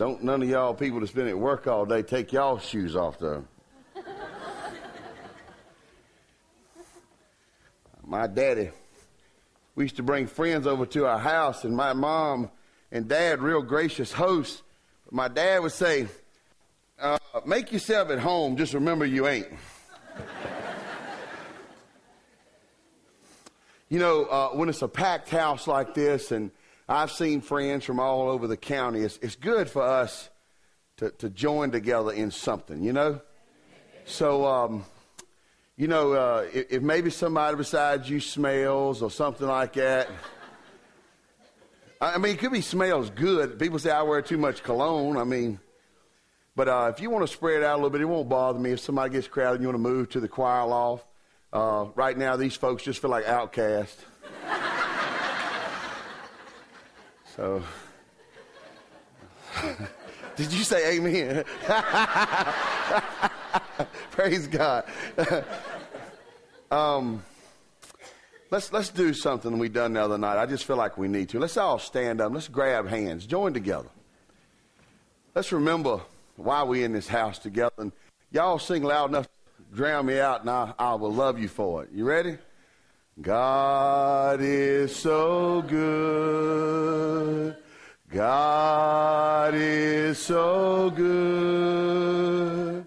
Don't none of y'all people that's been at work all day take y'all shoes off though. my daddy, we used to bring friends over to our house, and my mom and dad, real gracious hosts. But my dad would say, uh, "Make yourself at home. Just remember you ain't." you know, uh, when it's a packed house like this, and I've seen friends from all over the county, it's, it's good for us to, to join together in something, you know? So, um, you know, uh, if, if, maybe somebody besides you smells or something like that. I mean, it could be smells good. People say I wear too much cologne. I mean, but uh, if you want to spread out a little bit, it won't bother me. If somebody gets crowded and you want to move to the choir loft, uh, right now these folks just feel like outcasts. So, did you say amen? Praise God. um, let's let's do something we done the other night. I just feel like we need to. Let's all stand up. Let's grab hands. Join together. Let's remember why we in this house together. And y'all sing loud enough to drown me out, and I, I will love you for it. You ready? God is so good. God is so good.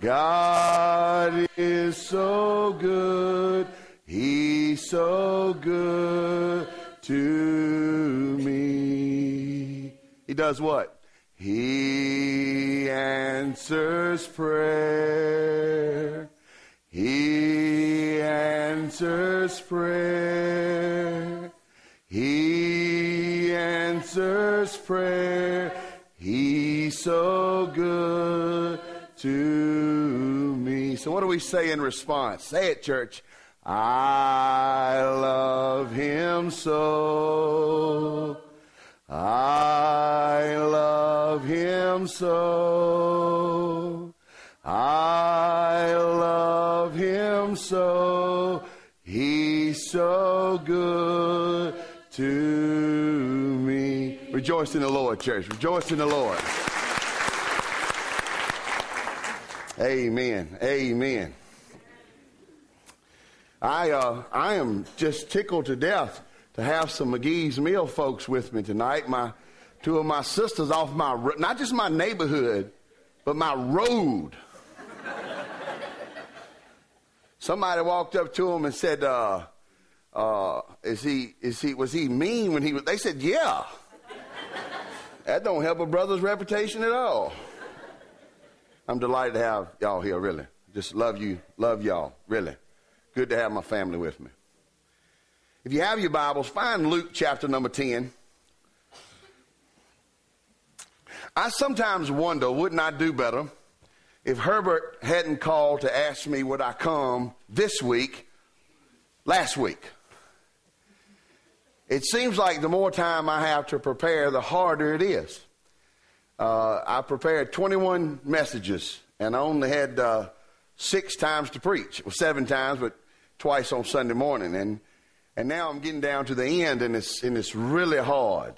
God is so good. He's so good to me. He does what? He answers prayer. He answers prayer. He answers prayer. He's so good to me. So, what do we say in response? Say it, church. I love him so. I love him so. I so. He's so good to me. Rejoice in the Lord, church. Rejoice in the Lord. Amen. Amen. I, uh, I am just tickled to death to have some McGee's Mill folks with me tonight. My two of my sisters off my not just my neighborhood, but my road. Somebody walked up to him and said, uh, uh, "Is he? Is he? Was he mean when he was?" They said, "Yeah." that don't help a brother's reputation at all. I'm delighted to have y'all here. Really, just love you, love y'all. Really. Good to have my family with me. If you have your Bibles, find Luke chapter number 10. I sometimes wonder, wouldn't I do better if Herbert hadn't called to ask me would I come this week, last week? It seems like the more time I have to prepare, the harder it is. Uh, I prepared 21 messages and I only had uh, six times to preach. It was seven times, but twice on Sunday morning. And, and now I'm getting down to the end, and it's, and it's really hard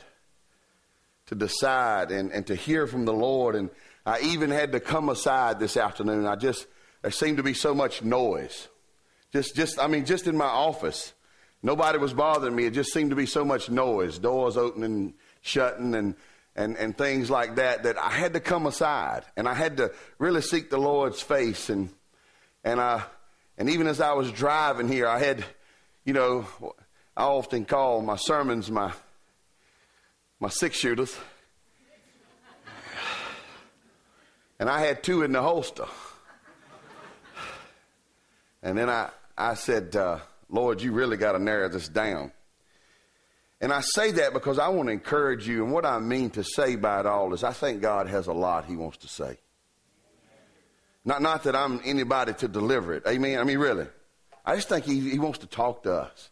to decide and, and to hear from the Lord. And I even had to come aside this afternoon. I just, there seemed to be so much noise. Just, just, I mean, just in my office. Nobody was bothering me. It just seemed to be so much noise, doors opening, shutting, and, and, and things like that, that I had to come aside. And I had to really seek the Lord's face. And, and I, and even as I was driving here, I had, you know, I often call my sermons my my six shooters. And I had two in the holster. And then I, I said, uh, Lord, you really got to narrow this down. And I say that because I want to encourage you. And what I mean to say by it all is I think God has a lot He wants to say. Not, not that I'm anybody to deliver it. Amen. I mean, really. I just think he, he wants to talk to us.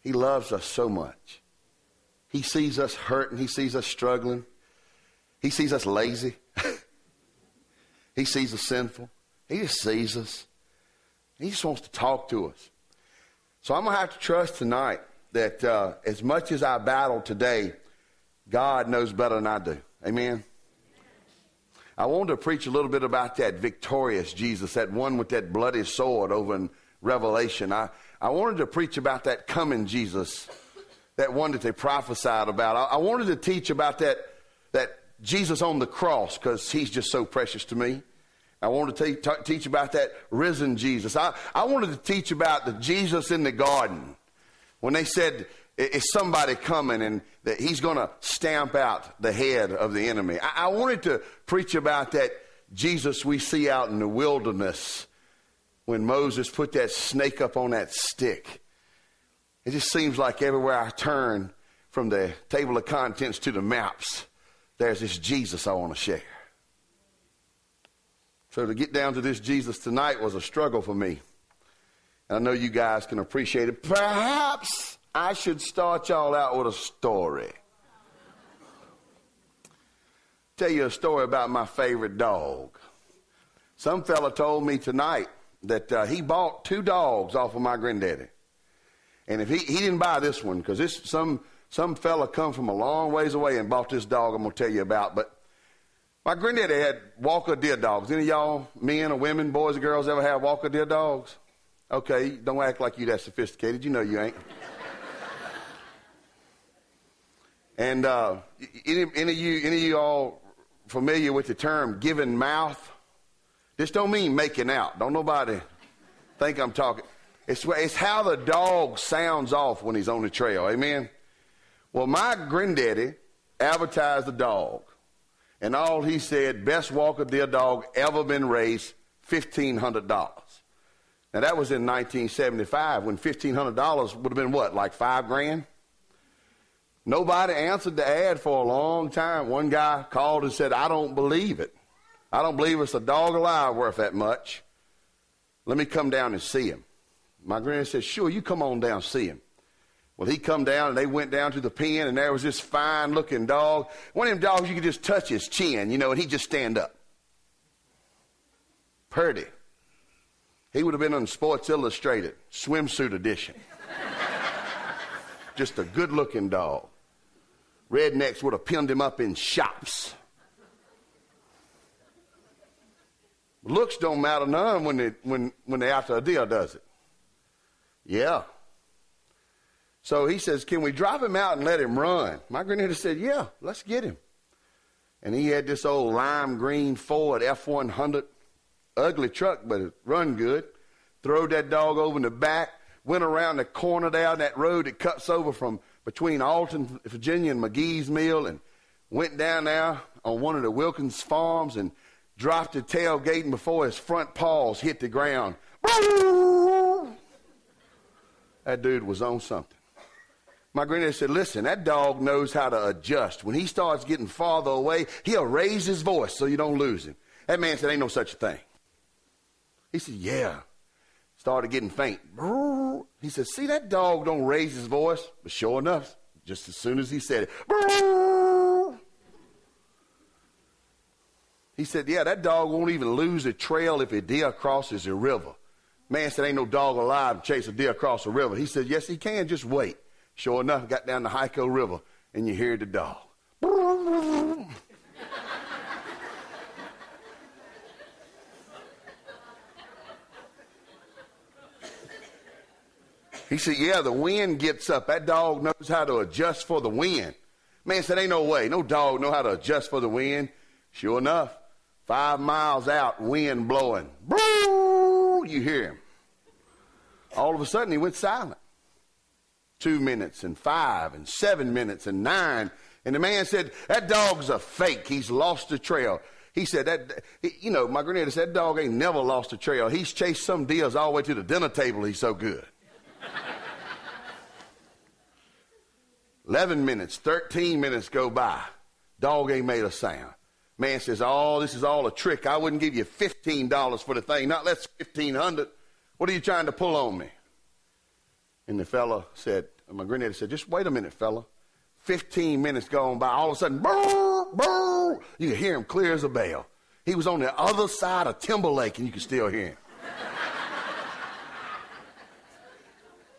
He loves us so much. He sees us hurting. He sees us struggling. He sees us lazy. He sees us sinful. He just sees us. He just wants to talk to us. So I'm going to have to trust tonight that uh, as much as I battle today, God knows better than I do. Amen. I wanted to preach a little bit about that victorious Jesus, that one with that bloody sword over in Revelation. I, I wanted to preach about that coming Jesus, that one that they prophesied about. I, I wanted to teach about that, that Jesus on the cross because he's just so precious to me. I wanted to te- t- teach about that risen Jesus. I, I wanted to teach about the Jesus in the garden when they said, is somebody coming and that he's going to stamp out the head of the enemy. I, I, wanted to preach about that Jesus we see out in the wilderness when Moses put that snake up on that stick. It just seems like everywhere I turn from the table of contents to the maps, there's this Jesus I want to share. So to get down to this Jesus tonight was a struggle for me. And I know you guys can appreciate it. Perhaps I should start y'all out with a story. Tell you a story about my favorite dog. Some fella told me tonight that uh, he bought two dogs off of my granddaddy. And if he, he didn't buy this one, because this some some fella come from a long ways away and bought this dog I'm gonna tell you about. But my granddaddy had Walker deer dogs. Any of y'all, men or women, boys or girls, ever have Walker deer dogs? Okay, don't act like you that sophisticated. You know you ain't. And uh, any, any, of you, any of you all familiar with the term giving mouth? This don't mean making out. Don't nobody think I'm talking. It's, it's how the dog sounds off when he's on the trail. Amen. Well, my granddaddy advertised a dog, and all he said, best Walker deer dog ever been raised, fifteen hundred dollars. Now that was in 1975 when fifteen hundred dollars would have been what, like five grand? Nobody answered the ad for a long time. One guy called and said, I don't believe it. I don't believe it's a dog alive worth that much. Let me come down and see him. My granddad said, Sure, you come on down see him. Well, he come down and they went down to the pen and there was this fine looking dog. One of them dogs you could just touch his chin, you know, and he'd just stand up. Purdy. He would have been on Sports Illustrated, swimsuit edition. just a good looking dog rednecks would have pinned him up in shops. Looks don't matter none when they when when they after a deal, does it? Yeah. So he says, Can we drop him out and let him run? My granddaddy said, Yeah, let's get him. And he had this old lime green Ford F one hundred, ugly truck, but it run good. Throwed that dog over in the back, went around the corner down that road that cuts over from between Alton, Virginia and McGee's Mill and went down there on one of the Wilkins farms and dropped the tailgate before his front paws hit the ground. That dude was on something. My granddad said, listen, that dog knows how to adjust. When he starts getting farther away, he'll raise his voice so you don't lose him. That man said, ain't no such a thing. He said, yeah. Started getting faint. He said, See, that dog don't raise his voice. But sure enough, just as soon as he said it, he said, Yeah, that dog won't even lose a trail if a deer crosses a river. Man said, Ain't no dog alive to chase a deer across a river. He said, Yes, he can. Just wait. Sure enough, got down the Hyco River, and you hear the dog. He said, Yeah, the wind gets up. That dog knows how to adjust for the wind. Man said, Ain't no way. No dog know how to adjust for the wind. Sure enough, five miles out, wind blowing. You hear him. All of a sudden, he went silent. Two minutes and five and seven minutes and nine. And the man said, That dog's a fake. He's lost the trail. He said that, you know, my granddad said that dog ain't never lost a trail. He's chased some deals all the way to the dinner table. He's so good. 11 minutes, 13 minutes go by. Dog ain't made a sound. Man says, Oh, this is all a trick. I wouldn't give you $15 for the thing, not less 1500 What are you trying to pull on me? And the fella said, my granddaddy said, Just wait a minute, fella. 15 minutes gone by. All of a sudden, burr, burr, you can hear him clear as a bell. He was on the other side of Timberlake, and you can still hear him.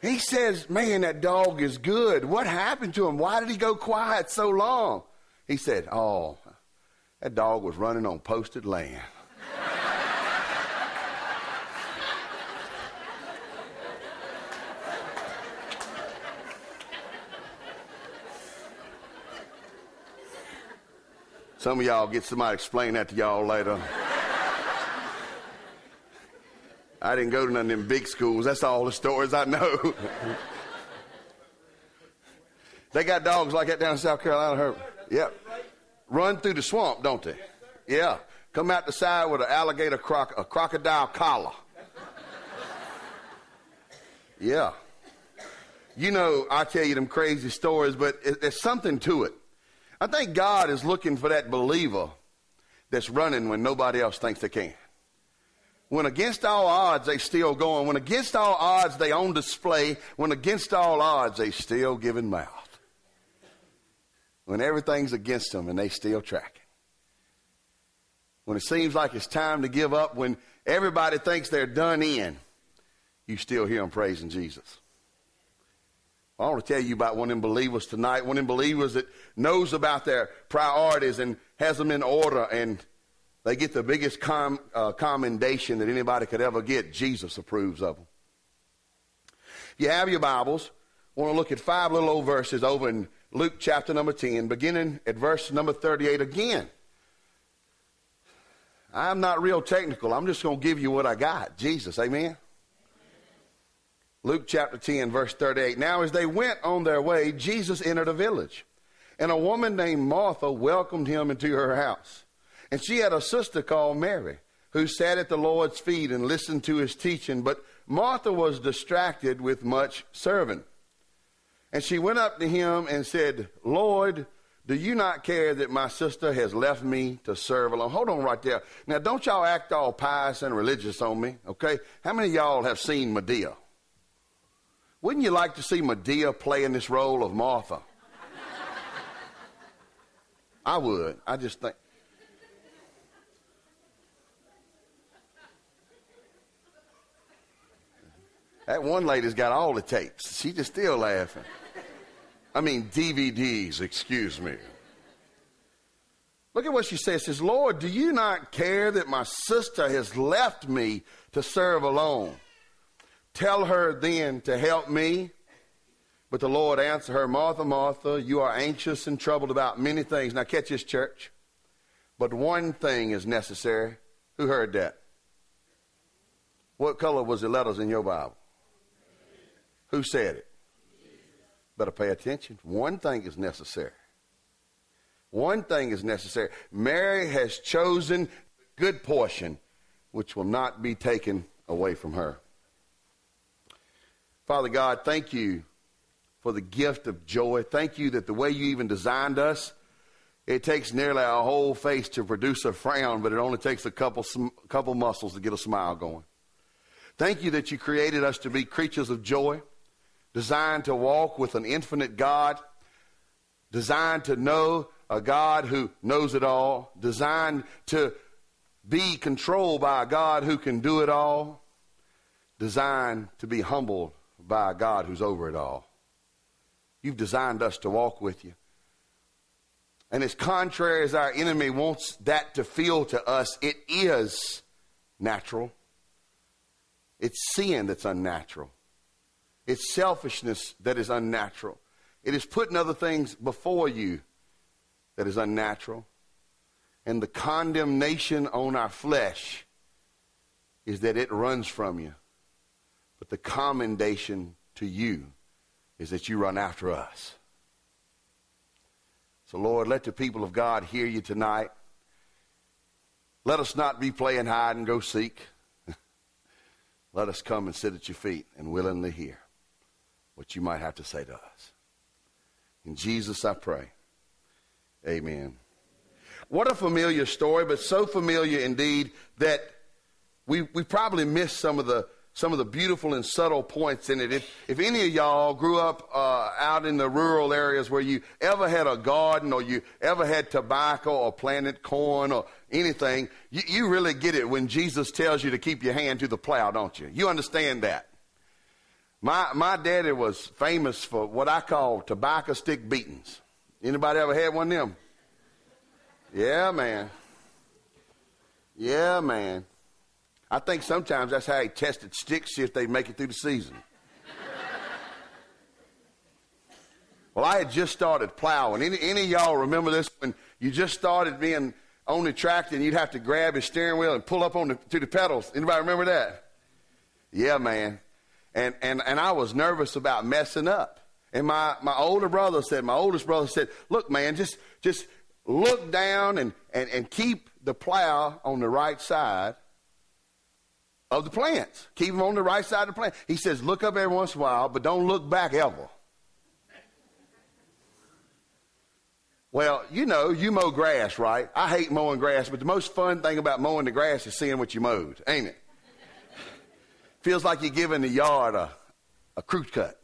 He says, Man, that dog is good. What happened to him? Why did he go quiet so long? He said, Oh, That dog was running on posted land. Some of y'all get somebody explain that to y'all later. I didn't go to none of them big schools. That's all the stories I know. they got dogs like that down in South Carolina. Yep. Run through the swamp, don't they? Yeah. Come out the side with an alligator croc, a crocodile collar. Yeah. You know, I tell you them crazy stories, but it, there's something to it. I think God is looking for that believer that's running when nobody else thinks they can. When against all odds, they still going. When against all odds, they on display. When against all odds, they still giving mouth. When everything's against them and they still tracking. When it seems like it's time to give up, when everybody thinks they're done in, you still hear them praising Jesus. I want to tell you about one of them believers tonight, one of them believers that knows about their priorities and has them in order, and they get the biggest com, uh, commendation that anybody could ever get. Jesus approves of them. If you have your Bibles, I want to look at five little old verses over in Luke chapter number 10, beginning at verse number 38 again. I'm not real technical. I'm just going to give you what I got. Jesus, amen? Luke chapter 10, verse 38. Now, as they went on their way, Jesus entered a village, and a woman named Martha welcomed him into her house. And she had a sister called Mary, who sat at the Lord's feet and listened to his teaching. But Martha was distracted with much serving. And she went up to him and said, Lord, do you not care that my sister has left me to serve alone? Hold on right there. Now, don't y'all act all pious and religious on me, okay? How many of y'all have seen Madea? Wouldn't you like to see Madea playing this role of Martha? I would. I just think. That one lady's got all the tapes. She's just still laughing. I mean, DVDs, excuse me. Look at what she says. She says, Lord, do you not care that my sister has left me to serve alone? Tell her then to help me. But the Lord answered her, Martha, Martha, you are anxious and troubled about many things. Now catch this, church. But one thing is necessary. Who heard that? What color was the letters in your Bible? Who said it? Better pay attention. One thing is necessary. One thing is necessary. Mary has chosen the good portion, which will not be taken away from her. Father God, thank you for the gift of joy. Thank you that the way you even designed us, it takes nearly our whole face to produce a frown, but it only takes a couple, couple muscles to get a smile going. Thank you that you created us to be creatures of joy, designed to walk with an infinite God, designed to know a God who knows it all, designed to be controlled by a God who can do it all, designed to be humbled by a God who's over it all. You've designed us to walk with you. And as contrary as our enemy wants that to feel to us, it is natural. It's sin that's unnatural. It's selfishness that is unnatural. It is putting other things before you that is unnatural. And the condemnation on our flesh is that it runs from you. The commendation to you is that you run after us. So, Lord, let the people of God hear you tonight. Let us not be playing hide and go seek. let us come and sit at your feet and willingly hear what you might have to say to us. In Jesus I pray. Amen. What a familiar story, but so familiar indeed that we, we probably missed some of the some of the beautiful and subtle points in it. If, if any of y'all grew up uh, out in the rural areas where you ever had a garden or you ever had tobacco or planted corn or anything, you, you really get it when Jesus tells you to keep your hand to the plow, don't you? You understand that. My, my daddy was famous for what I call tobacco stick beatings. Anybody ever had one of them? Yeah, man. Yeah, man. I think sometimes that's how he tested sticks, see if they make it through the season. well, I had just started plowing. Any, any of y'all remember this when you just started being on the tractor and you'd have to grab his steering wheel and pull up on the, to the pedals? Anybody remember that? Yeah, man. And, and, and I was nervous about messing up. And my, my older brother said, my oldest brother said, look, man, just, just look down and, and, and keep the plow on the right side of the plants. Keep them on the right side of the plant. He says, look up every once in a while, but don't look back ever. Well, you know, you mow grass, right? I hate mowing grass, but the most fun thing about mowing the grass is seeing what you mowed, ain't it? Feels like you're giving the yard a, a crew cut.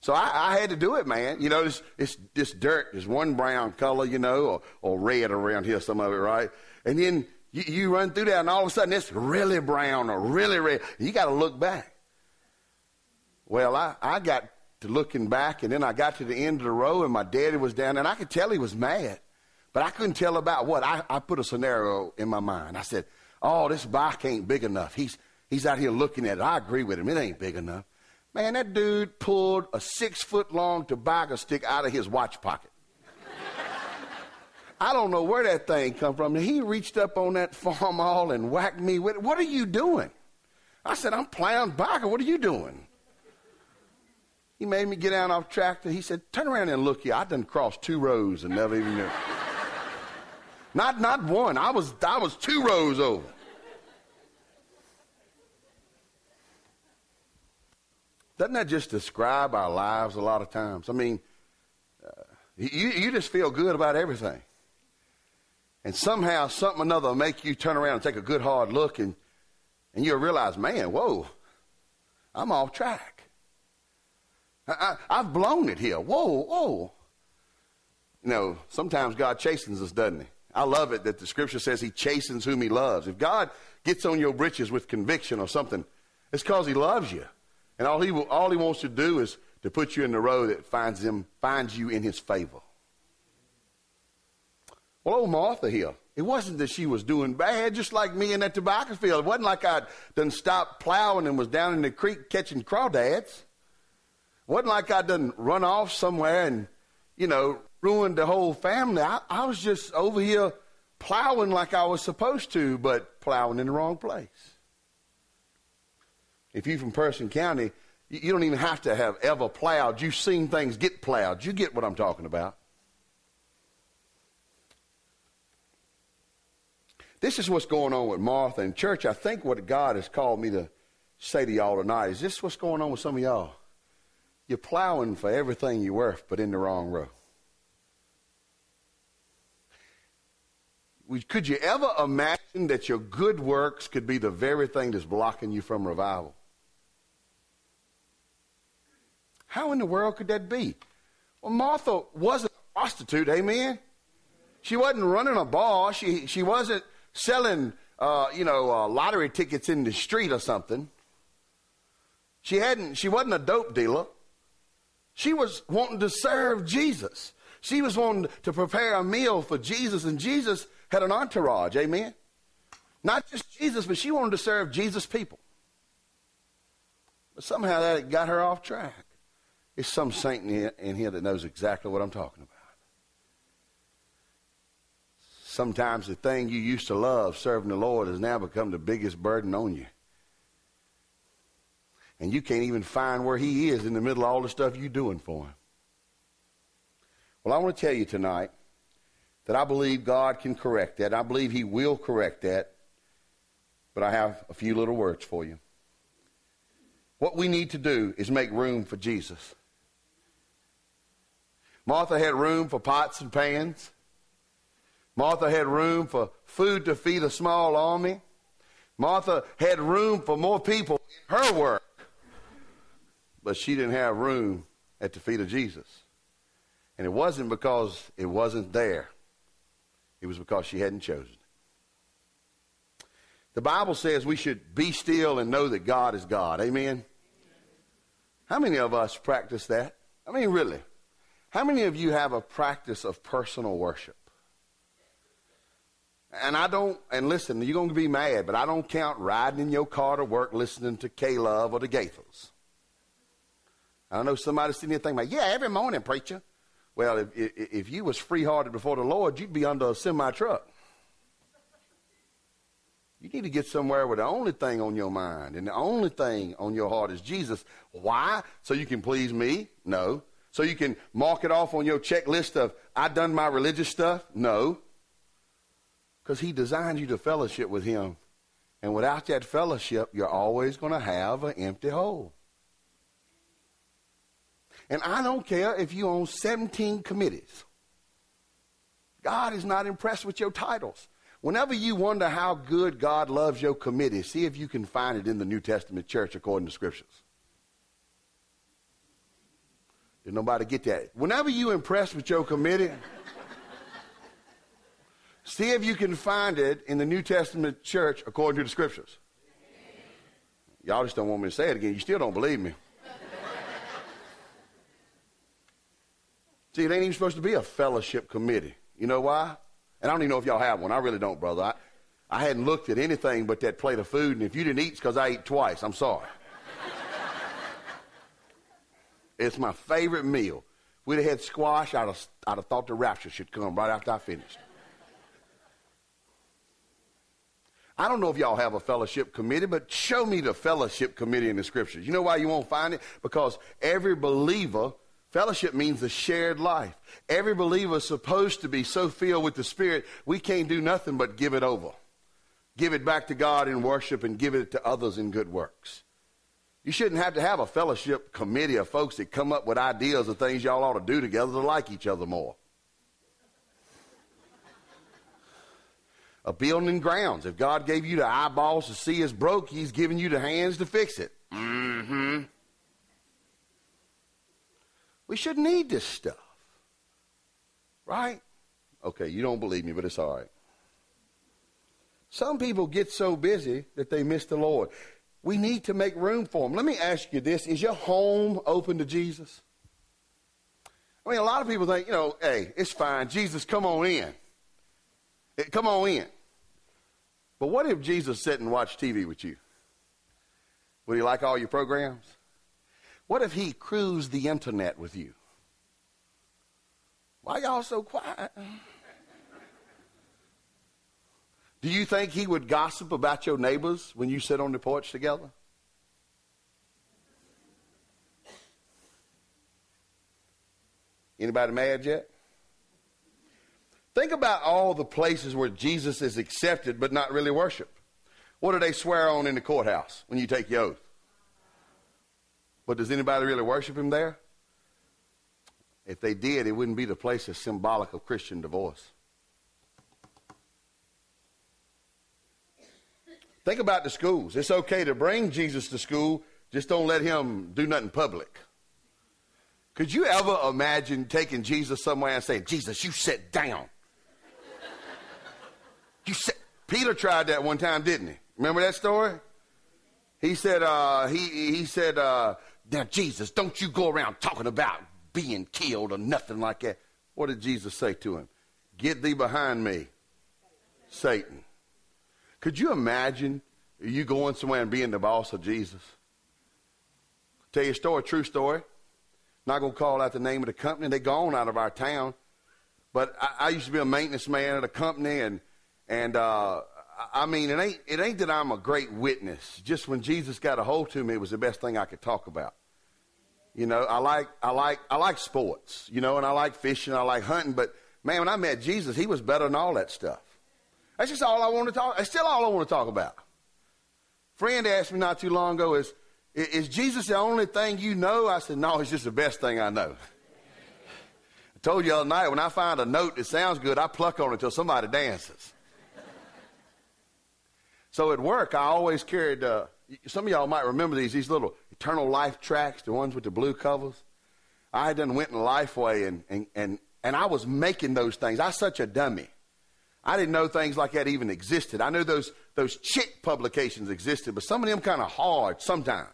So I, I, had to do it, man. You know, this, this, this dirt is one brown color, you know, or, or red around here, some of it, right? And then you, you run through that, and all of a sudden it's really brown or really red. You got to look back. Well, I, I got to looking back, and then I got to the end of the row, and my daddy was down, and I could tell he was mad. But I couldn't tell about what. I, I put a scenario in my mind. I said, Oh, this bike ain't big enough. He's, he's out here looking at it. I agree with him. It ain't big enough. Man, that dude pulled a six foot long tobacco stick out of his watch pocket. I don't know where that thing come from. He reached up on that Farmall and whacked me with it. What are you doing? I said, I'm plowing tobacco. What are you doing? He made me get down off tractor. He said, turn around and look here. I done crossed two rows and never even knew. not, not one. I was, I was two rows over. Doesn't that just describe our lives a lot of times? I mean, uh, you, you just feel good about everything. And somehow, something or another will make you turn around and take a good hard look, and, and you'll realize, man, whoa, I'm off track. I, have blown it here. Whoa, whoa. You know, sometimes God chastens us, doesn't he? I love it that the scripture says he chastens whom he loves. If God gets on your britches with conviction or something, it's because he loves you. And all he, will, all he wants to do is to put you in the road that finds, him, finds you in his favor. Well, old Martha here, it wasn't that she was doing bad, just like me in that tobacco field. It wasn't like I'd done stopped plowing and was down in the creek catching crawdads. It wasn't like I'd done run off somewhere and, you know, ruined the whole family. I, I was just over here plowing like I was supposed to, but plowing in the wrong place. If you're from Person County, you don't even have to have ever plowed. You've seen things get plowed. You get what I'm talking about. This is what's going on with Martha and church. I think what God has called me to say to y'all tonight is this what's going on with some of y'all. You're plowing for everything you're worth, but in the wrong row. Could you ever imagine that your good works could be the very thing that's blocking you from revival? How in the world could that be? Well, Martha wasn't a prostitute, amen? She wasn't running a bar. She, she wasn't selling, uh, you know, uh, lottery tickets in the street or something. She hadn't, she wasn't a dope dealer. She was wanting to serve Jesus. She was wanting to prepare a meal for Jesus, and Jesus had an entourage, amen? Not just Jesus, but she wanted to serve Jesus' people. But somehow that got her off track. It's some saint in here that knows exactly what I'm talking about. Sometimes the thing you used to love, serving the Lord, has now become the biggest burden on you. And you can't even find where He is in the middle of all the stuff you're doing for Him. Well, I want to tell you tonight that I believe God can correct that. I believe He will correct that. But I have a few little words for you. What we need to do is make room for Jesus. Martha had room for pots and pans. Martha had room for food to feed a small army. Martha had room for more people in her work. But she didn't have room at the feet of Jesus. And it wasn't because it wasn't there. It was because she hadn't chosen. The Bible says we should be still and know that God is God. Amen? How many of us practice that? I mean, really. How many of you have a practice of personal worship? And I don't, and listen, you're going to be mad, but I don't count riding in your car to work listening to K-Love or the Gaithers. I know somebody sitting there thinking, like, yeah, every morning, preacher. Well, if, if, if you was free-hearted before the Lord, you'd be under a semi-truck. You need to get somewhere where the only thing on your mind and the only thing on your heart is Jesus. Why? So you can please me? No. So you can mark it off on your checklist of, I done my religious stuff? No. Because he designed you to fellowship with him. And without that fellowship, you're always going to have an empty hole. And I don't care if you own 17 committees. God is not impressed with your titles. Whenever you wonder how good God loves your committee, see if you can find it in the New Testament church according to scriptures. Did nobody get that? Whenever you impressed with your committee, see if you can find it in the New Testament church according to the scriptures. Y'all just don't want me to say it again. You still don't believe me. See, it ain't even supposed to be a fellowship committee. You know why? And I don't even know if y'all have one. I really don't, brother. I, I hadn't looked at anything but that plate of food, and if you didn't eat, it's because I ate twice. I'm sorry. it's my favorite meal. If we'd have had squash, I'd have, I'd have thought the rapture should come right after I finished. I don't know if y'all have a fellowship committee, but show me the fellowship committee in the scriptures. You know why you won't find it? Because every believer Fellowship means a shared life. Every believer is supposed to be so filled with the Spirit, we can't do nothing but give it over. Give it back to God in worship and give it to others in good works. You shouldn't have to have a fellowship committee of folks that come up with ideas of things y'all ought to do together to like each other more. A building grounds. If God gave you the eyeballs to see it's broke, He's giving you the hands to fix it. Mm-hmm. We should need this stuff. Right? Okay, you don't believe me, but it's all right. Some people get so busy that they miss the Lord. We need to make room for them. Let me ask you this Is your home open to Jesus? I mean, a lot of people think, you know, hey, it's fine. Jesus, come on in. Come on in. But what if Jesus sat and watched TV with you? Would he like all your programs? What if he cruised the internet with you? Why y'all so quiet? Do you think he would gossip about your neighbors when you sit on the porch together? Anybody mad yet? Think about all the places where Jesus is accepted but not really worshiped. What do they swear on in the courthouse when you take your oath? But does anybody really worship him there? If they did, it wouldn't be the place that's symbolic of Christian divorce. Think about the schools. It's okay to bring Jesus to school, just don't let him do nothing public. Could you ever imagine taking Jesus somewhere and saying, Jesus, you sit down? You sit. Peter tried that one time, didn't he? Remember that story? He said, uh, he, he said, uh, now, Jesus, don't you go around talking about being killed or nothing like that. What did Jesus say to him? Get thee behind me, Satan. Could you imagine you going somewhere and being the boss of Jesus? Tell you a story, true story. Not to call out the name of the company. They gone out of our town. But I, I used to be a maintenance man at a company, and and uh, I mean, it ain't it ain't that I'm a great witness. Just when Jesus got a hold to me, it was the best thing I could talk about. You know, I like I like I like sports, you know, and I like fishing, I like hunting, but man, when I met Jesus, he was better than all that stuff. That's just all I want to talk. That's still all I want to talk about. Friend asked me not too long ago, is is Jesus the only thing you know? I said, no, it's just the best thing I know. I told you the other night when I find a note that sounds good, I pluck on it until somebody dances. So at work, I always carried. Uh, some of y'all might remember these these little Eternal Life tracts, the ones with the blue covers. I done went in Lifeway and, and, and, and I was making those things. I was such a dummy. I didn't know things like that even existed. I knew those, those chick publications existed, but some of them kind of hard sometimes.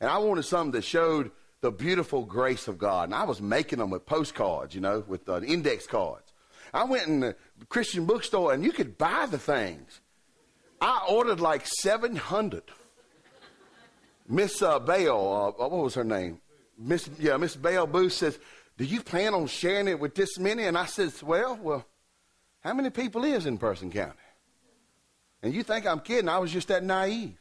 And I wanted something that showed the beautiful grace of God. And I was making them with postcards, you know, with uh, index cards. I went in the Christian bookstore and you could buy the things. I ordered like 700. Miss uh, Bale, uh, what was her name? Miss, yeah, Miss Bale Booth says, do you plan on sharing it with this many? And I says, well, well, how many people is in Person County? And you think I'm kidding. I was just that naive.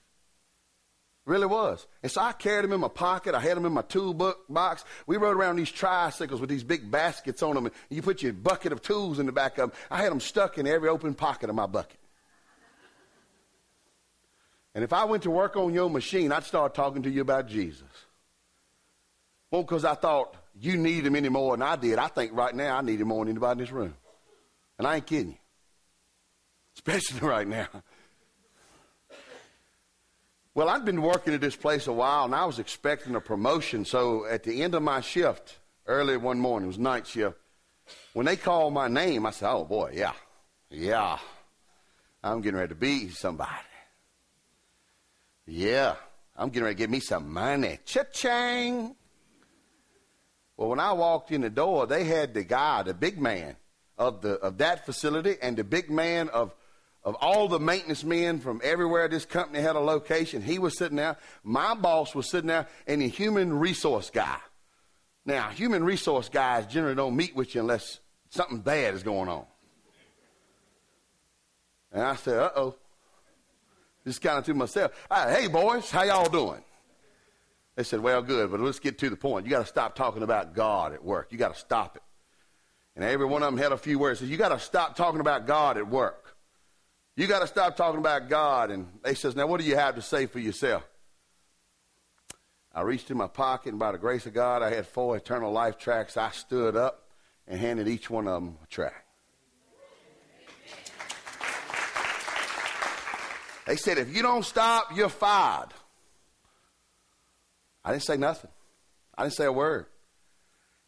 Really was. And so I carried them in my pocket. I had them in my tool box. We rode around these tricycles with these big baskets on them. And you put your bucket of tools in the back of them. I had them stuck in every open pocket of my bucket. And if I went to work on your machine, I'd start talking to you about Jesus. Well, because I thought you need him any more than I did. I think right now I need him more than anybody in this room. And I ain't kidding you. Especially right now. Well, I'd been working at this place a while, and I was expecting a promotion. So at the end of my shift, early one morning, it was night shift, when they called my name, I said, oh boy, yeah, yeah, I'm getting ready to be somebody. Yeah, I'm getting ready to get me some money. Cha-ching. Well, when I walked in the door, they had the guy, the big man of, the, of that facility, and the big man of, of all the maintenance men from everywhere this company had a location. He was sitting there. My boss was sitting there, and the human resource guy. Now, human resource guys generally don't meet with you unless something bad is going on. And I said, uh oh. Just kind of to myself, hey boys, how y'all doing? They said, well, good, but let's get to the point. You got to stop talking about God at work. You got to stop it. And every one of them had a few words. Said, you got to stop talking about God at work. You got to stop talking about God. And they says, now what do you have to say for yourself? I reached in my pocket, and by the grace of God, I had four eternal life tracts. I stood up and handed each one of them a tract. They said, if you don't stop, you're fired. I didn't say nothing. I didn't say a word.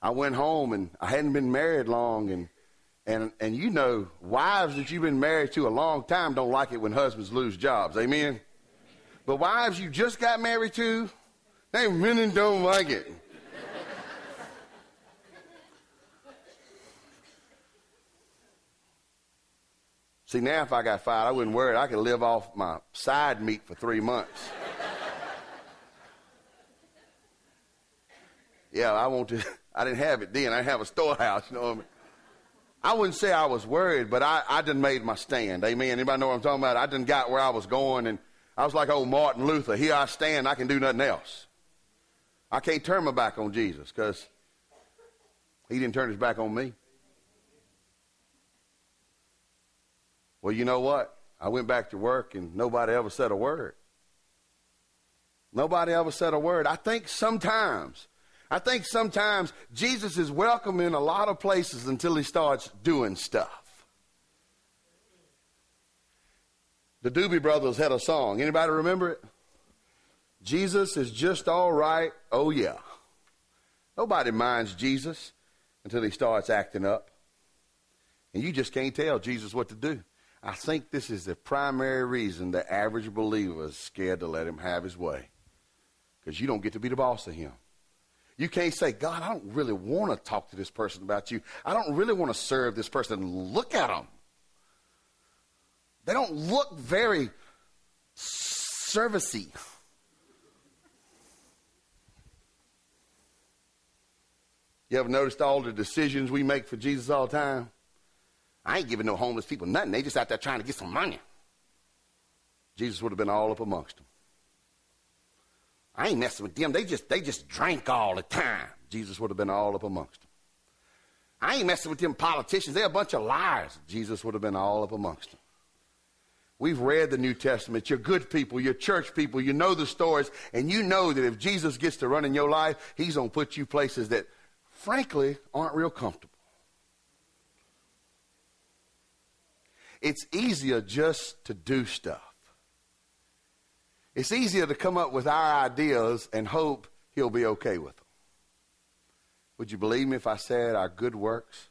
I went home and I hadn't been married long and and and you know, wives that you've been married to a long time don't like it when husbands lose jobs. Amen. But wives you just got married to, they really don't like it. See, now if I got fired, I wouldn't worry. I could live off my side meat for three months. yeah, I want to. I didn't have it then. I didn't have a storehouse. You know what I mean? I wouldn't say I was worried, but I, I done made my stand. Amen. Anybody know what I'm talking about? I done got where I was going, and I was like old Martin Luther. Here I stand. I can do nothing else. I can't turn my back on Jesus because he didn't turn his back on me. Well, you know what? I went back to work, and nobody ever said a word. Nobody ever said a word. I think sometimes I think sometimes Jesus is welcome in a lot of places until he starts doing stuff. The Doobie Brothers had a song. Anybody remember it? Jesus is just all right. Oh, yeah. Nobody minds Jesus until he starts acting up. And you just can't tell Jesus what to do. I think this is the primary reason the average believer is scared to let him have his way. Because you don't get to be the boss of him. You can't say, God, I don't really want to talk to this person about you. I don't really want to serve this person. Look at them. They don't look very servicey. You ever noticed all the decisions we make for Jesus all the time? I ain't giving no homeless people nothing. They just out there trying to get some money. Jesus would have been all up amongst them. I ain't messing with them. They just, they just drank all the time. Jesus would have been all up amongst them. I ain't messing with them politicians. They're a bunch of liars. Jesus would have been all up amongst them. We've read the New Testament. You're good people. You're church people. You know the stories. And you know that if Jesus gets to run in your life, he's going to put you places that, frankly, aren't real comfortable. It's easier just to do stuff. It's easier to come up with our ideas and hope he'll be okay with them. Would you believe me if I said our good works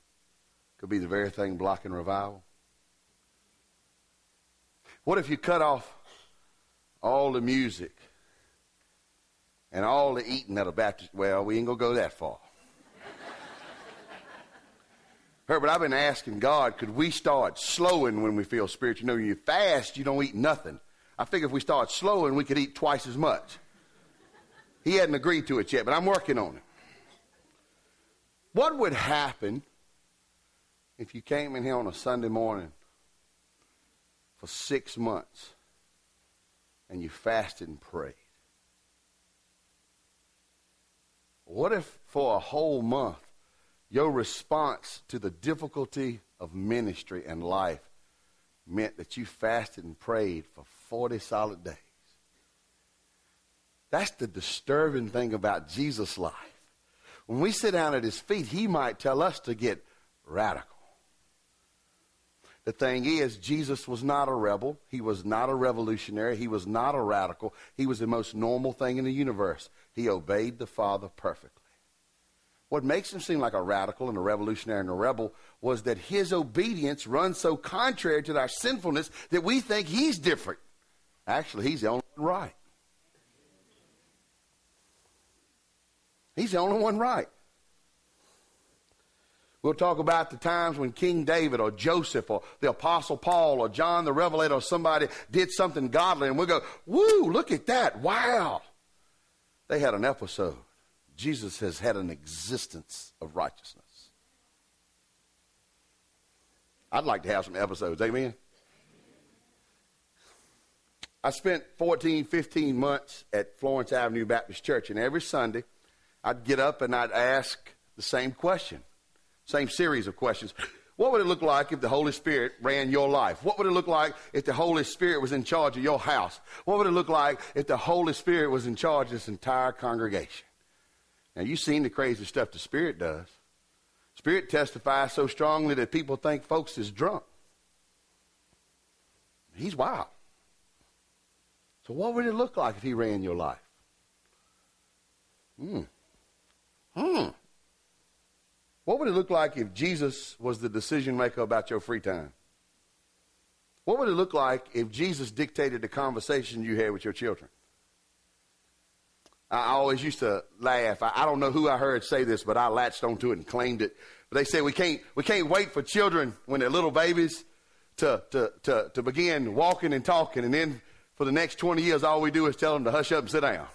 could be the very thing blocking revival? What if you cut off all the music and all the eating at a Baptist. Well, we ain't gonna go that far. Herbert, I've been asking God, could we start slowing when we feel spiritual? You know, when you fast, you don't eat nothing. I figure if we start slowing, we could eat twice as much. He hadn't agreed to it yet, but I'm working on it. What would happen if you came in here on a Sunday morning for six months and you fasted and prayed? What if for a whole month your response to the difficulty of ministry and life meant that you fasted and prayed for 40 solid days? That's the disturbing thing about Jesus' life. When we sit down at his feet, he might tell us to get radical. The thing is, Jesus was not a rebel. He was not a revolutionary. He was not a radical. He was the most normal thing in the universe. He obeyed the Father perfectly. What makes him seem like a radical and a revolutionary and a rebel was that his obedience runs so contrary to our sinfulness that we think he's different. Actually, he's the only one right. He's the only one right. We'll talk about the times when King David or Joseph or the Apostle Paul or John the Revelator or somebody did something godly, and we'll go, Woo, look at that. Wow. They had an episode. Jesus has had an existence of righteousness. I'd like to have some episodes. Amen. I spent 14, 15 months at Florence Avenue Baptist Church, and every Sunday I'd get up and I'd ask the same question, same series of questions. What would it look like if the Holy Spirit ran your life? What would it look like if the Holy Spirit was in charge of your house? What would it look like if the Holy Spirit was in charge of this entire congregation? Now, you've seen the crazy stuff the Spirit does. Spirit testifies so strongly that people think folks is drunk. He's wild. So, what would it look like if he ran your life? Hmm. Hmm. What would it look like if Jesus was the decision maker about your free time? What would it look like if Jesus dictated the conversation you had with your children? I always used to laugh. I, I, don't know who I heard say this, but I latched onto it and claimed it. But they say we can't, we can't wait for children when they're little babies to, to, to, to begin walking and talking. And then for the next 20 years, all we do is tell them to hush up and sit down.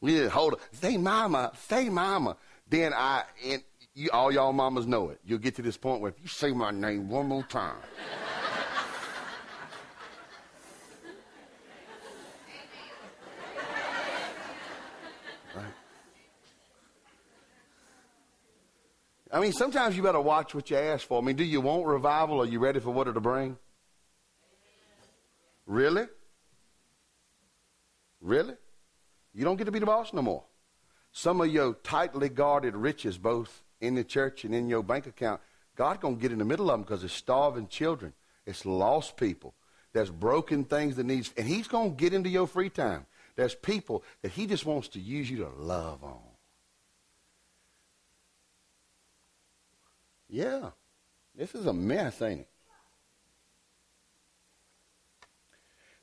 we just hold it. Say mama, say mama. Then I, and you, all y'all mamas know it. You'll get to this point where if you say my name one more time. I mean, sometimes you better watch what you ask for. I mean, do you want revival? Are you ready for what it'll bring? Really? Really? You don't get to be the boss no more. Some of your tightly guarded riches, both in the church and in your bank account, God's going to get in the middle of them because it's starving children. It's lost people. There's broken things that needs, and He's to get into your free time. There's people that He just wants to use you to love on. Yeah. This is a mess, ain't it?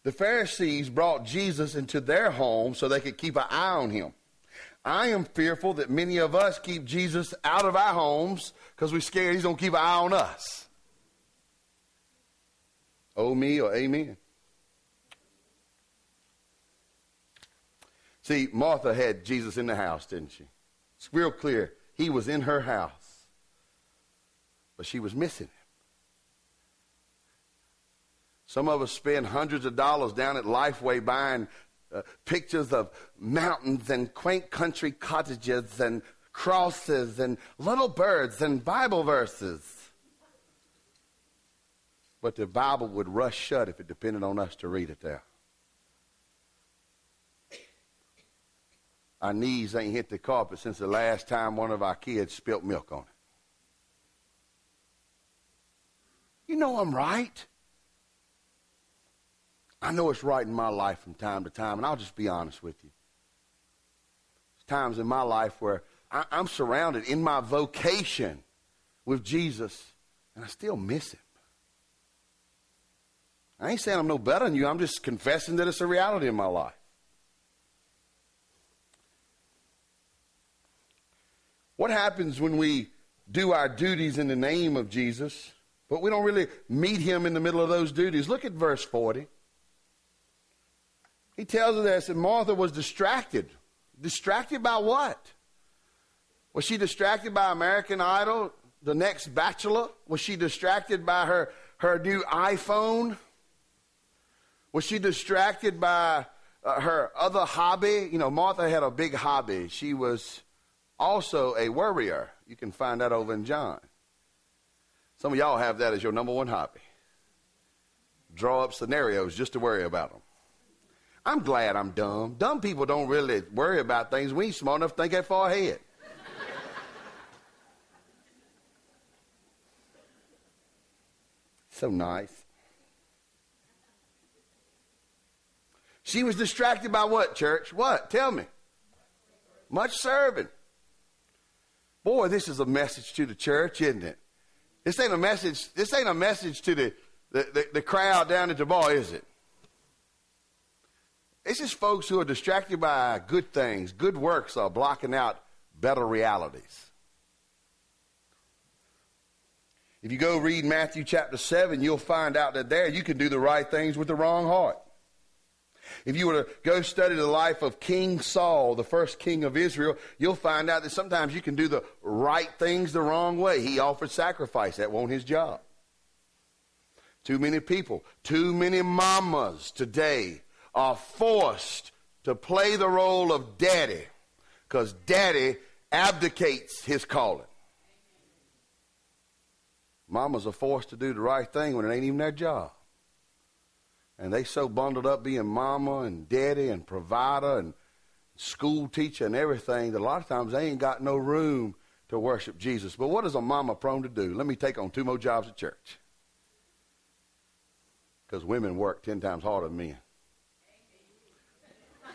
The Pharisees brought Jesus into their home so they could keep an eye on him. I am fearful that many of us keep Jesus out of our homes because we're scared he's going to keep an eye on us. Oh, me or amen. See, Martha had Jesus in the house, didn't she? It's real clear. He was in her house but she was missing him. Some of us spend hundreds of dollars down at Lifeway buying uh, pictures of mountains and quaint country cottages and crosses and little birds and Bible verses. But the Bible would rush shut if it depended on us to read it there. Our knees ain't hit the carpet since the last time one of our kids spilt milk on it. You know I'm right. I know it's right in my life from time to time, and I'll just be honest with you. There's times in my life where I, I'm surrounded in my vocation with Jesus, and I still miss him. I ain't saying I'm no better than you. I'm just confessing that it's a reality in my life. What happens when we do our duties in the name of Jesus, but we don't really meet him in the middle of those duties? Look at verse 40. He tells us that Martha was distracted. Distracted by what? Was she distracted by American Idol, the next bachelor? Was she distracted by her, her new iPhone? Was she distracted by uh, her other hobby? You know, Martha had a big hobby. She was also a worrier. You can find that over in John. Some of y'all have that as your number one hobby. Draw up scenarios just to worry about them. I'm glad I'm dumb. Dumb people don't really worry about things. We ain't smart enough to think that far ahead. so nice. She was distracted by what, church? What? Tell me. Much serving. Boy, this is a message to the church, isn't it? This ain't a message. This ain't a message to the, the, the, the crowd down at the bar, is it? It's just folks who are distracted by good things, good works are blocking out better realities. If you go read Matthew chapter 7, you'll find out that there you can do the right things with the wrong heart. If you were to go study the life of King Saul, the first king of Israel, you'll find out that sometimes you can do the right things the wrong way. He offered sacrifice. That wasn't his job. Too many people, too many mamas today are forced to play the role of daddy because daddy abdicates his calling. Mamas are forced to do the right thing when it ain't even their job and they so bundled up being mama and daddy and provider and school teacher and everything that a lot of times they ain't got no room to worship Jesus. But what is a mama prone to do? Let me take on two more jobs at church. Because women work ten times harder than men.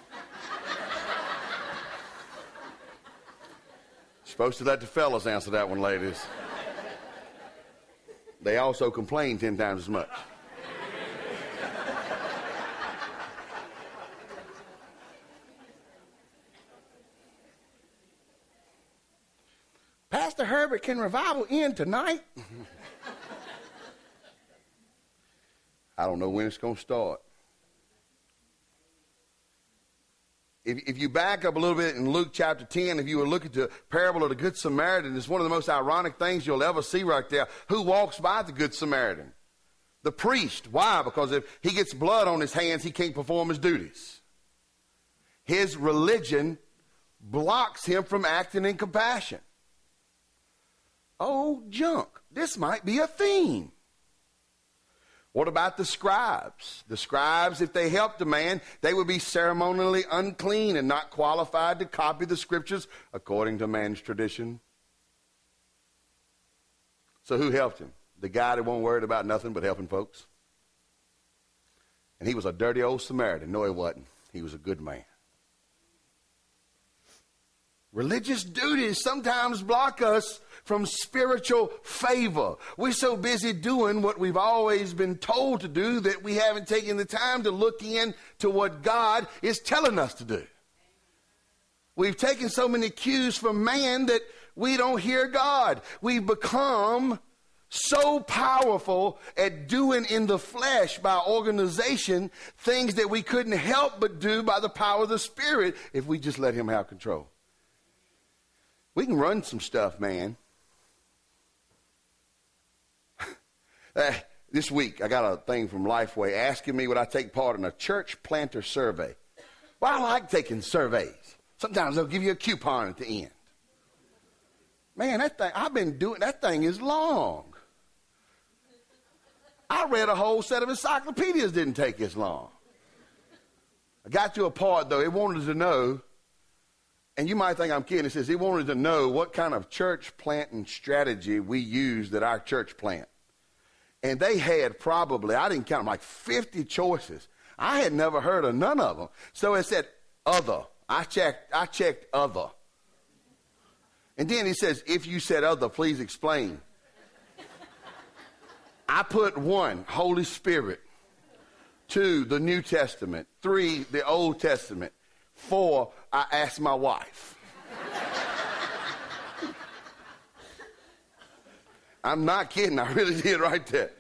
Supposed to let the fellas answer that one, ladies. They also complain ten times as much. Pastor Herbert, can revival end tonight? I don't know when it's going to start. If, if you back up a little bit in Luke chapter 10, if you were looking the parable of the Good Samaritan, it's one of the most ironic things you'll ever see right there. Who walks by the Good Samaritan? The priest. Why? Because if he gets blood on his hands, he can't perform his duties. His religion blocks him from acting in compassion. Oh, junk. This might be a theme. What about the scribes? The scribes, if they helped a man, they would be ceremonially unclean and not qualified to copy the scriptures according to man's tradition. So who helped him? The guy that wasn't worried about nothing but helping folks. And he was a dirty old Samaritan. No, he wasn't. He was a good man. Religious duties sometimes block us from spiritual favor. We're so busy doing what we've always been told to do that we haven't taken the time to look in to what God is telling us to do. We've taken so many cues from man that we don't hear God. We've become so powerful at doing in the flesh by organization things that we couldn't help but do by the power of the Spirit if we just let Him have control. We can run some stuff, man. This week, I got a thing from Lifeway asking me would I take part in a church planter survey. Well, I like taking surveys. Sometimes they'll give you a coupon at the end. Man, that thing, I've been doing, that thing is long. I read a whole set of encyclopedias, didn't take as long. I got to a part, though, it wanted to know, and you might think I'm kidding, He says he wanted to know what kind of church planting strategy we used at our church plant. And they had probably, I didn't count them, like 50 choices. I had never heard of none of them. So it said other. I checked, I checked other. And then he says, if you said other, please explain. I put one, Holy Spirit. Two, the New Testament. Three, the Old Testament. Four, I asked my wife. I'm not kidding. I really did right there.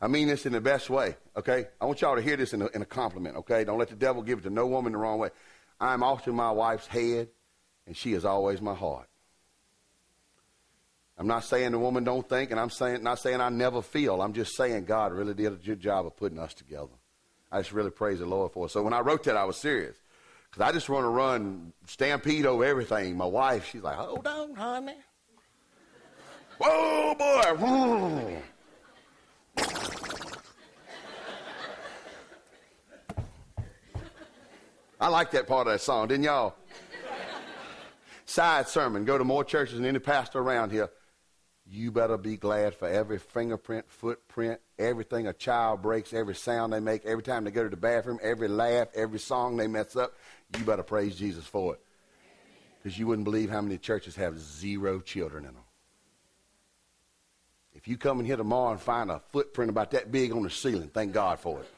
I mean this in the best way, okay? I want y'all to hear this in a, in a compliment, okay? Don't let the devil give it to no woman the wrong way. I'm often my wife's head, and she is always my heart. I'm not saying the woman don't think, and I'm saying not saying I never feel. I'm just saying God really did a good job of putting us together. I just really praise the Lord for it. So when I wrote that, I was serious. Because I just want to run stampede over everything. My wife, she's like, hold on, honey. Whoa, boy. I like that part of that song, didn't y'all? Side sermon. Go to more churches than any pastor around here. You better be glad for every fingerprint, footprint, everything a child breaks, every sound they make, every time they go to the bathroom, every laugh, every song they mess up. You better praise Jesus for it. Because you wouldn't believe how many churches have zero children in them. If you come in here tomorrow and find a footprint about that big on the ceiling, thank God for it.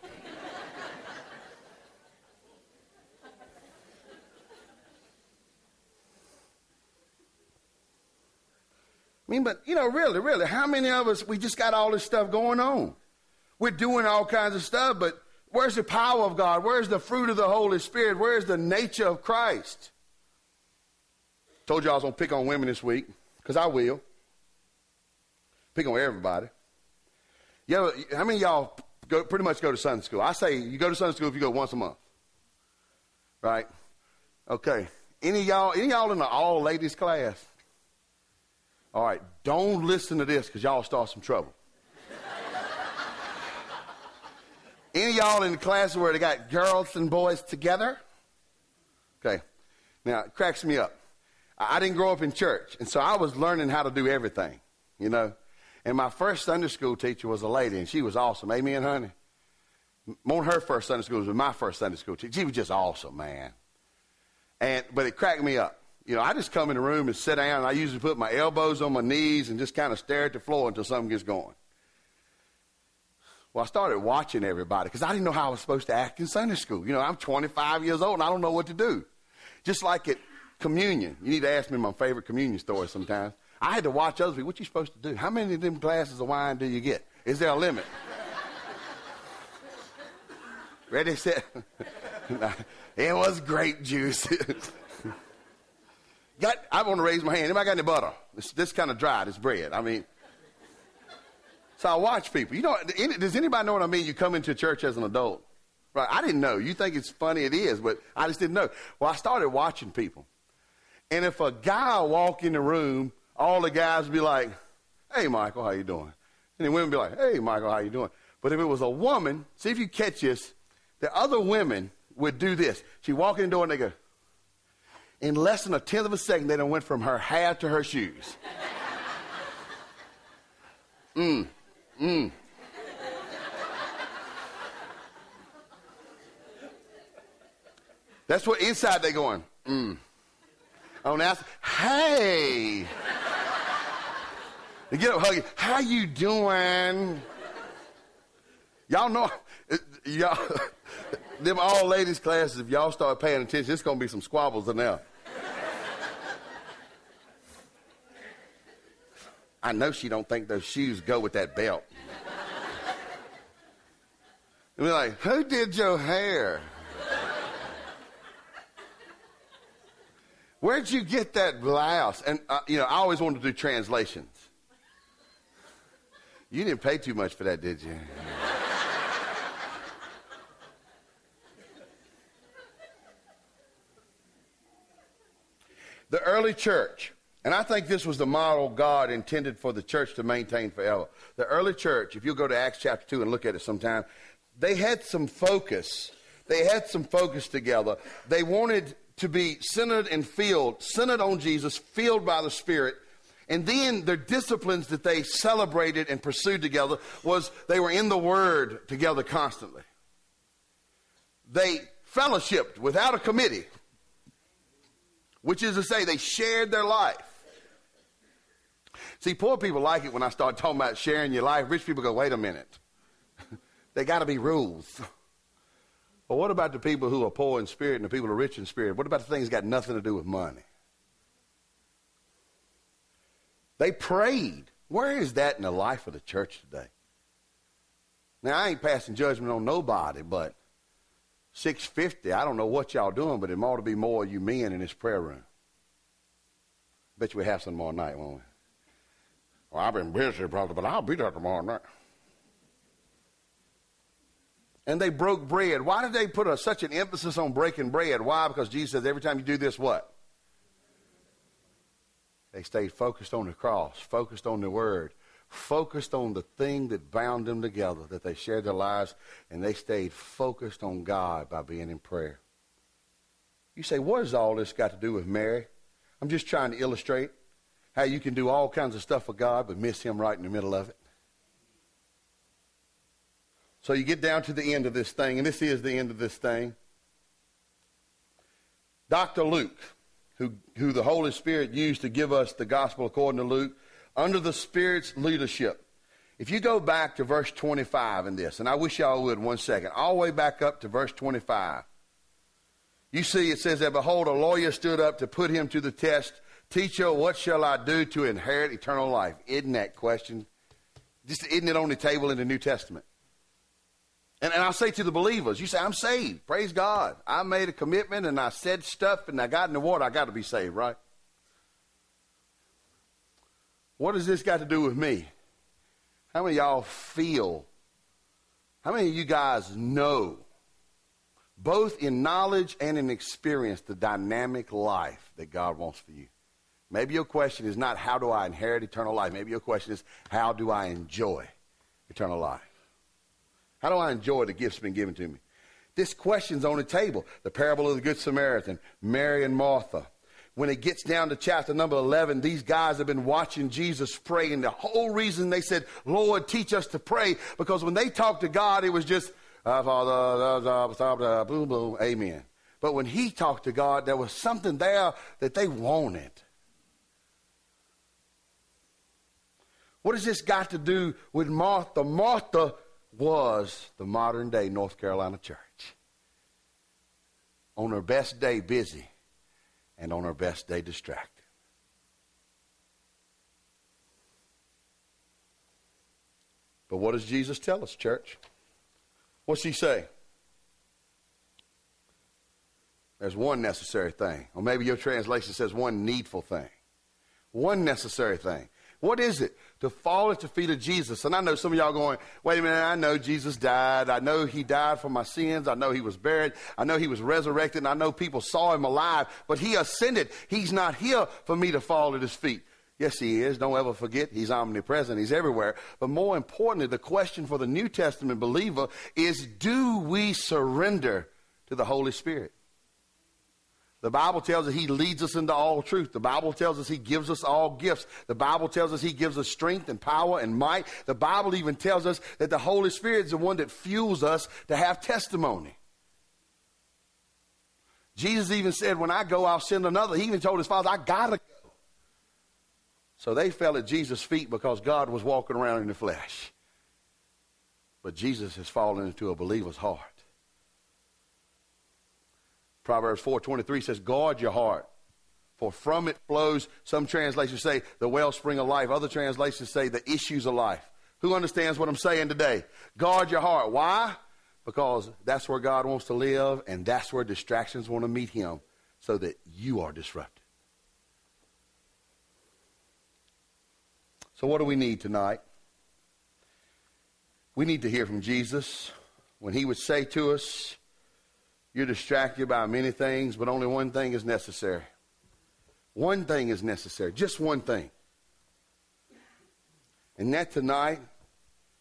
I mean, but, you know, really, really, how many of us, we just got all this stuff going on? We're doing all kinds of stuff, but where's the power of God? Where's the fruit of the Holy Spirit? Where's the nature of Christ? Told you I was to pick on women this week, because I will. Pick on everybody. Know, how many y'all go, pretty much go to Sunday school? I say you go to Sunday school if you go once a month. Right? Okay. Any y'all, any y'all in the all ladies class? All right, don't listen to this because y'all start some trouble. Any y'all in the class where they got girls and boys together? Okay. Now, it cracks me up. I didn't grow up in church, and so I was learning how to do everything, you know. And my first Sunday school teacher was a lady, and she was awesome. Amen, honey? More her first Sunday school was my first Sunday school teacher. She was just awesome, man. And but it cracked me up you know, I just come in the room and sit down, and I usually put my elbows on my knees and just kind of stare at the floor until something gets going. Well, I started watching everybody because I didn't know how I was supposed to act in Sunday school. You know, I'm 25 years old and I don't know what to do. Just like at communion. You need to ask me my favorite communion story sometimes. I had to watch others people. What you supposed to do? How many of them glasses of wine do you get? Is there a limit? Ready, set. it was grape juice. Got, I want to raise my hand. Anybody got any butter? This, this kind of dry, this bread. I mean, so I watch people. You know, does anybody know what I mean? You come into church as an adult. Right? I didn't know. You think it's funny, it is, but I just didn't know. Well, I started watching people. And if a guy walk in the room, all the guys would be like, hey, Michael, how you doing? And the women be like, hey, Michael, how you doing? But if it was a woman, see if you catch this, the other women would do this. She'd walk in the door and they go, in less than a tenth of a second, they done went from her hair to her shoes. Mmm, mmm. That's what inside they going, mmm. On the outside, hey. They get up hugging, how you doing? Y'all know, y'all, them all ladies classes, if y'all start paying attention, it's going to be some squabbles in there. I know she don't think those shoes go with that belt. And we're like, who did your hair? Where'd you get that blouse? And, uh, you know, I always wanted to do translations. You didn't pay too much for that, did you? the early church and I think this was the model God intended for the church to maintain forever. The early church, if you go to Acts chapter 2 and look at it sometime, they had some focus. They had some focus together. They wanted to be centered and filled, centered on Jesus, filled by the Spirit. And then their disciplines that they celebrated and pursued together was they were in the Word together constantly. They fellowshipped without a committee, which is to say, they shared their life. See, poor people like it when I start talking about sharing your life. Rich people go, wait a minute. they got to be rules. But what about the people who are poor in spirit and the people who are rich in spirit? What about the things that got nothing to do with money? They prayed. Where is that in the life of the church today? Now, I ain't passing judgment on nobody, but 650, I don't know what y'all doing, but it ought to be more of you men in this prayer room. Bet you we have some more night, won't we? Well, I've been busy, brother, but I'll be there tomorrow night. And they broke bread. Why did they put a, such an emphasis on breaking bread? Why? Because Jesus says every time you do this, what? They stayed focused on the cross, focused on the word, focused on the thing that bound them together, that they shared their lives, and they stayed focused on God by being in prayer. You say, what has all this got to do with Mary? I'm just trying to illustrate how you can do all kinds of stuff for God but miss Him right in the middle of it. So you get down to the end of this thing, and this is the end of this thing. Dr. Luke, who, who the Holy Spirit used to give us the gospel according to Luke, under the Spirit's leadership. If you go back to verse 25 in this, and I wish y'all would one second, all the way back up to verse 25. You see, it says that, behold, a lawyer stood up to put him to the test Teacher, what shall I do to inherit eternal life? Isn't that question? Just isn't it on the table in the New Testament? And, and I'll say to the believers, you say, I'm saved. Praise God. I made a commitment and I said stuff and I got in the water. I got to be saved, right? What does this got to do with me? How many y'all feel? How many of you guys know, both in knowledge and in experience, the dynamic life that God wants for you? Maybe your question is not how do I inherit eternal life? Maybe your question is how do I enjoy eternal life? How do I enjoy the gifts been given to me? This question's on the table. The parable of the Good Samaritan, Mary and Martha. When it gets down to chapter number 11, these guys have been watching Jesus pray, and the whole reason they said, Lord, teach us to pray, because when they talked to God, it was just, uh, Father, boom, boom, amen. But when he talked to God, there was something there that they wanted. What has this got to do with Martha? Martha was the modern day North Carolina church. On her best day, busy, and on her best day, distracted. But what does Jesus tell us, church? What's he say? There's one necessary thing. Or maybe your translation says one needful thing. One necessary thing. What is it? To fall at the feet of Jesus. And I know some of y'all going, wait a minute, I know Jesus died. I know he died for my sins. I know he was buried. I know he was resurrected. And I know people saw him alive, but he ascended. He's not here for me to fall at his feet. Yes, he is. Don't ever forget he's omnipresent. He's everywhere. But more importantly, the question for the New Testament believer is do we surrender to the Holy Spirit? The Bible tells us He leads us into all truth. The Bible tells us He gives us all gifts. The Bible tells us He gives us strength and power and might. The Bible even tells us that the Holy Spirit is the one that fuels us to have testimony. Jesus even said, When I go, I'll send another. He even told his father, I gotta go. So they fell at Jesus' feet because God was walking around in the flesh. But Jesus has fallen into a believer's heart. Proverbs 4.23 says, guard your heart, for from it flows, some translations say, the wellspring of life. Other translations say, the issues of life. Who understands what I'm saying today? Guard your heart. Why? Because that's where God wants to live, and that's where distractions want to meet him, so that you are disrupted. So, what do we need tonight? We need to hear from Jesus when he would say to us, you're distracted by many things, but only one thing is necessary. One thing is necessary, just one thing. And that tonight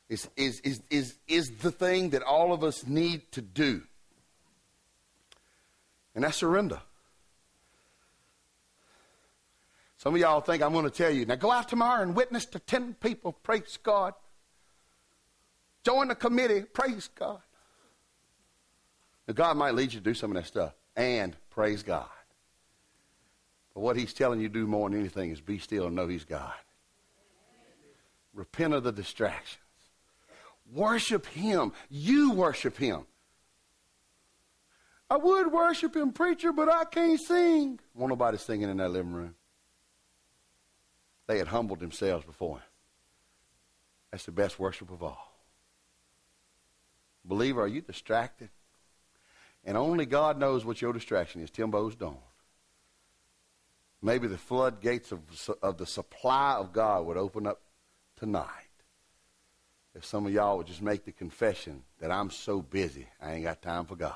is, is, is, is, is the thing that all of us need to do. And that's surrender. Some of y'all think I'm going to tell you, now go out tomorrow and witness to 10 people, praise God. Join the committee, praise God. Now, God might lead you to do some of that stuff. And praise God. But what he's telling you to do more than anything is be still and know he's God. Repent of the distractions. Worship Him. You worship Him. I would worship Him, preacher, but I can't sing. Won't nobody singing in that living room. They had humbled themselves before Him. That's the best worship of all. Believer, are you distracted? And only God knows what your distraction is. Timbo's dawn. Maybe the floodgates of, of the supply of God would open up tonight. If some of y'all would just make the confession that I'm so busy, I ain't got time for God.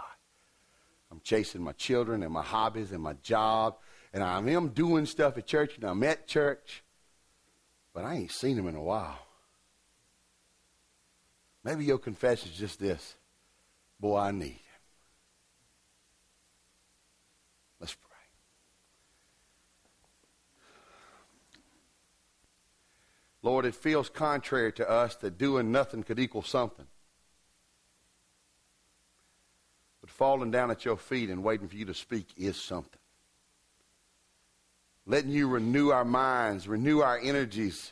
I'm chasing my children and my hobbies and my job, and I am doing stuff at church, and I'm at church, but I ain't seen him in a while. Maybe your confession is just this Boy, I need him. Let's pray. Lord, it feels contrary to us that doing nothing could equal something. But falling down at your feet and waiting for you to speak is something. Letting you renew our minds, renew our energies,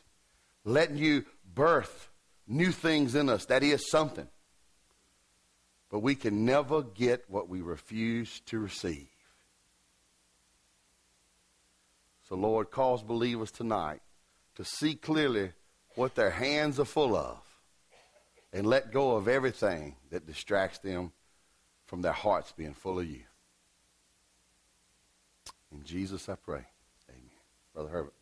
letting you birth new things in us, that is something. But we can never get what we refuse to receive. So, Lord, cause believers tonight to see clearly what their hands are full of and let go of everything that distracts them from their hearts being full of you. In Jesus I pray. Amen. Brother Herbert.